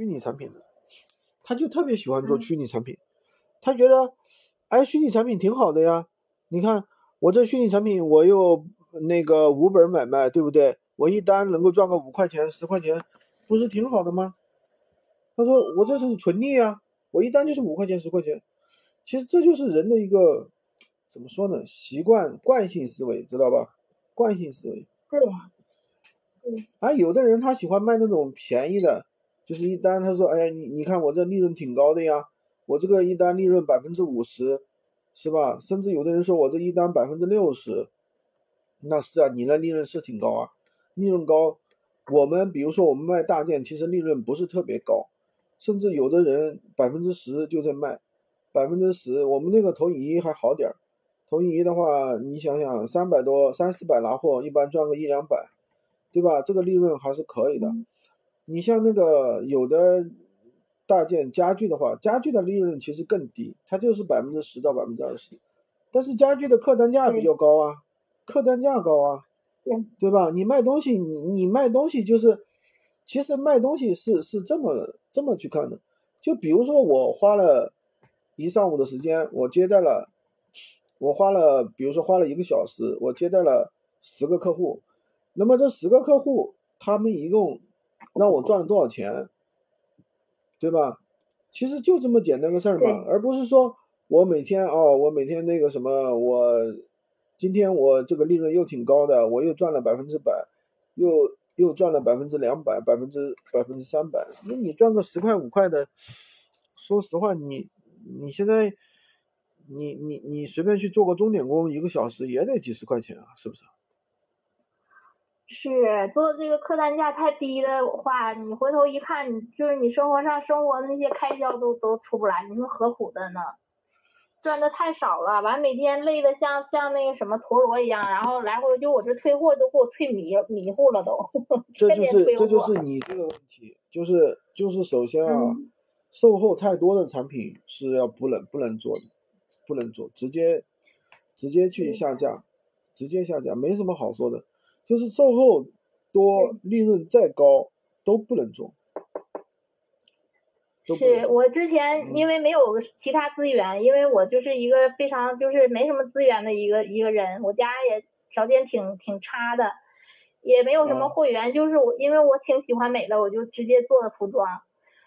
虚拟产品的，他就特别喜欢做虚拟产品，他觉得，哎，虚拟产品挺好的呀。你看我这虚拟产品，我又那个无本买卖，对不对？我一单能够赚个五块钱、十块钱，不是挺好的吗？他说我这是纯利啊，我一单就是五块钱、十块钱。其实这就是人的一个怎么说呢？习惯惯性思维，知道吧？惯性思维。对。啊，有的人他喜欢卖那种便宜的，就是一单他说，哎呀，你你看我这利润挺高的呀，我这个一单利润百分之五十，是吧？甚至有的人说我这一单百分之六十，那是啊，你那利润是挺高啊，利润高。我们比如说我们卖大件，其实利润不是特别高，甚至有的人百分之十就在卖，百分之十，我们那个投影仪还好点儿，投影仪的话，你想想三百多三四百拿货，一般赚个一两百。对吧？这个利润还是可以的。你像那个有的大件家具的话，家具的利润其实更低，它就是百分之十到百分之二十。但是家具的客单价比较高啊，客单价高啊，对对吧？你卖东西，你你卖东西就是，其实卖东西是是这么这么去看的。就比如说我花了一上午的时间，我接待了，我花了，比如说花了一个小时，我接待了十个客户。那么这十个客户，他们一共让我赚了多少钱，对吧？其实就这么简单个事儿嘛，而不是说我每天哦，我每天那个什么，我今天我这个利润又挺高的，我又赚了百分之百，又又赚了百分之两百，百分之百分之三百。那你赚个十块五块的，说实话，你你现在你你你随便去做个钟点工，一个小时也得几十块钱啊，是不是？是做这个客单价太低的话，你回头一看，你就是你生活上生活那些开销都都出不来，你说何苦的呢？赚的太少了，完每天累的像像那个什么陀螺一样，然后来回就我这退货都给我退迷迷糊了都。这就是这就是你这个问题，就是就是首先啊，售后太多的产品是要不能不能做的，不能做，直接直接去下架，直接下架，没什么好说的。就是售后多，利润再高都不能做。是我之前因为没有其他资源，因为我就是一个非常就是没什么资源的一个一个人，我家也条件挺挺差的，也没有什么会员，就是我因为我挺喜欢美的，我就直接做的服装。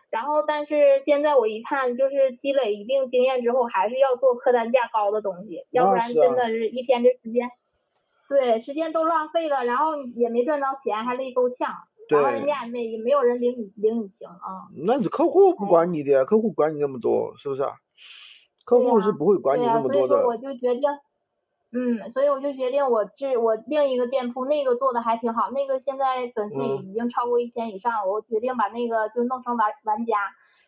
然后但是现在我一看，就是积累一定经验之后，还是要做客单价高的东西，要不然真的是一天的时间。对，时间都浪费了，然后也没赚着钱，还累够呛。然后人家也没没有人领你领你情啊。那你客户不管你的，客户管你那么多，是不是？客户是不会管你那么多的。所以说我就决定，嗯，所以我就决定我这我另一个店铺那个做的还挺好，那个现在粉丝已经超过一千以上，我决定把那个就弄成玩玩家。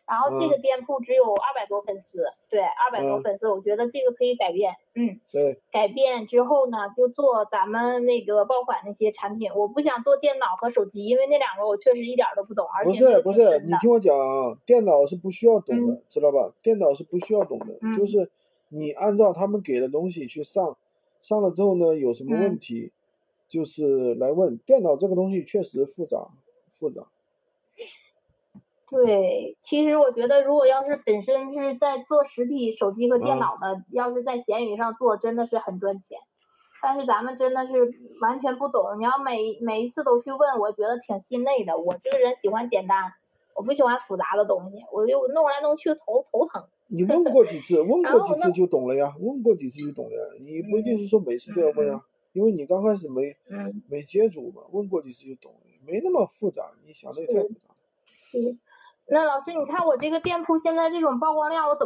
然后这个店铺只有二百多粉丝，对，二百多粉丝，我觉得这个可以改变，嗯，对，改变之后呢，就做咱们那个爆款那些产品。我不想做电脑和手机，因为那两个我确实一点都不懂，而且不是不是，你听我讲，电脑是不需要懂的，知道吧？电脑是不需要懂的，就是你按照他们给的东西去上，上了之后呢，有什么问题，就是来问。电脑这个东西确实复杂，复杂。对，其实我觉得，如果要是本身是在做实体手机和电脑的，要是在闲鱼上做，真的是很赚钱。但是咱们真的是完全不懂，你要每每一次都去问，我觉得挺心累的。我这个人喜欢简单，我不喜欢复杂的东西，我就弄来弄去头头疼。你问过几次？问过几次就懂了呀？问过几次就懂了呀？你不一定是说每次都要问啊，因为你刚开始没没接触嘛，问过几次就懂了，没那么复杂，你想的也太复杂了。那老师，你看我这个店铺现在这种曝光量，我怎么？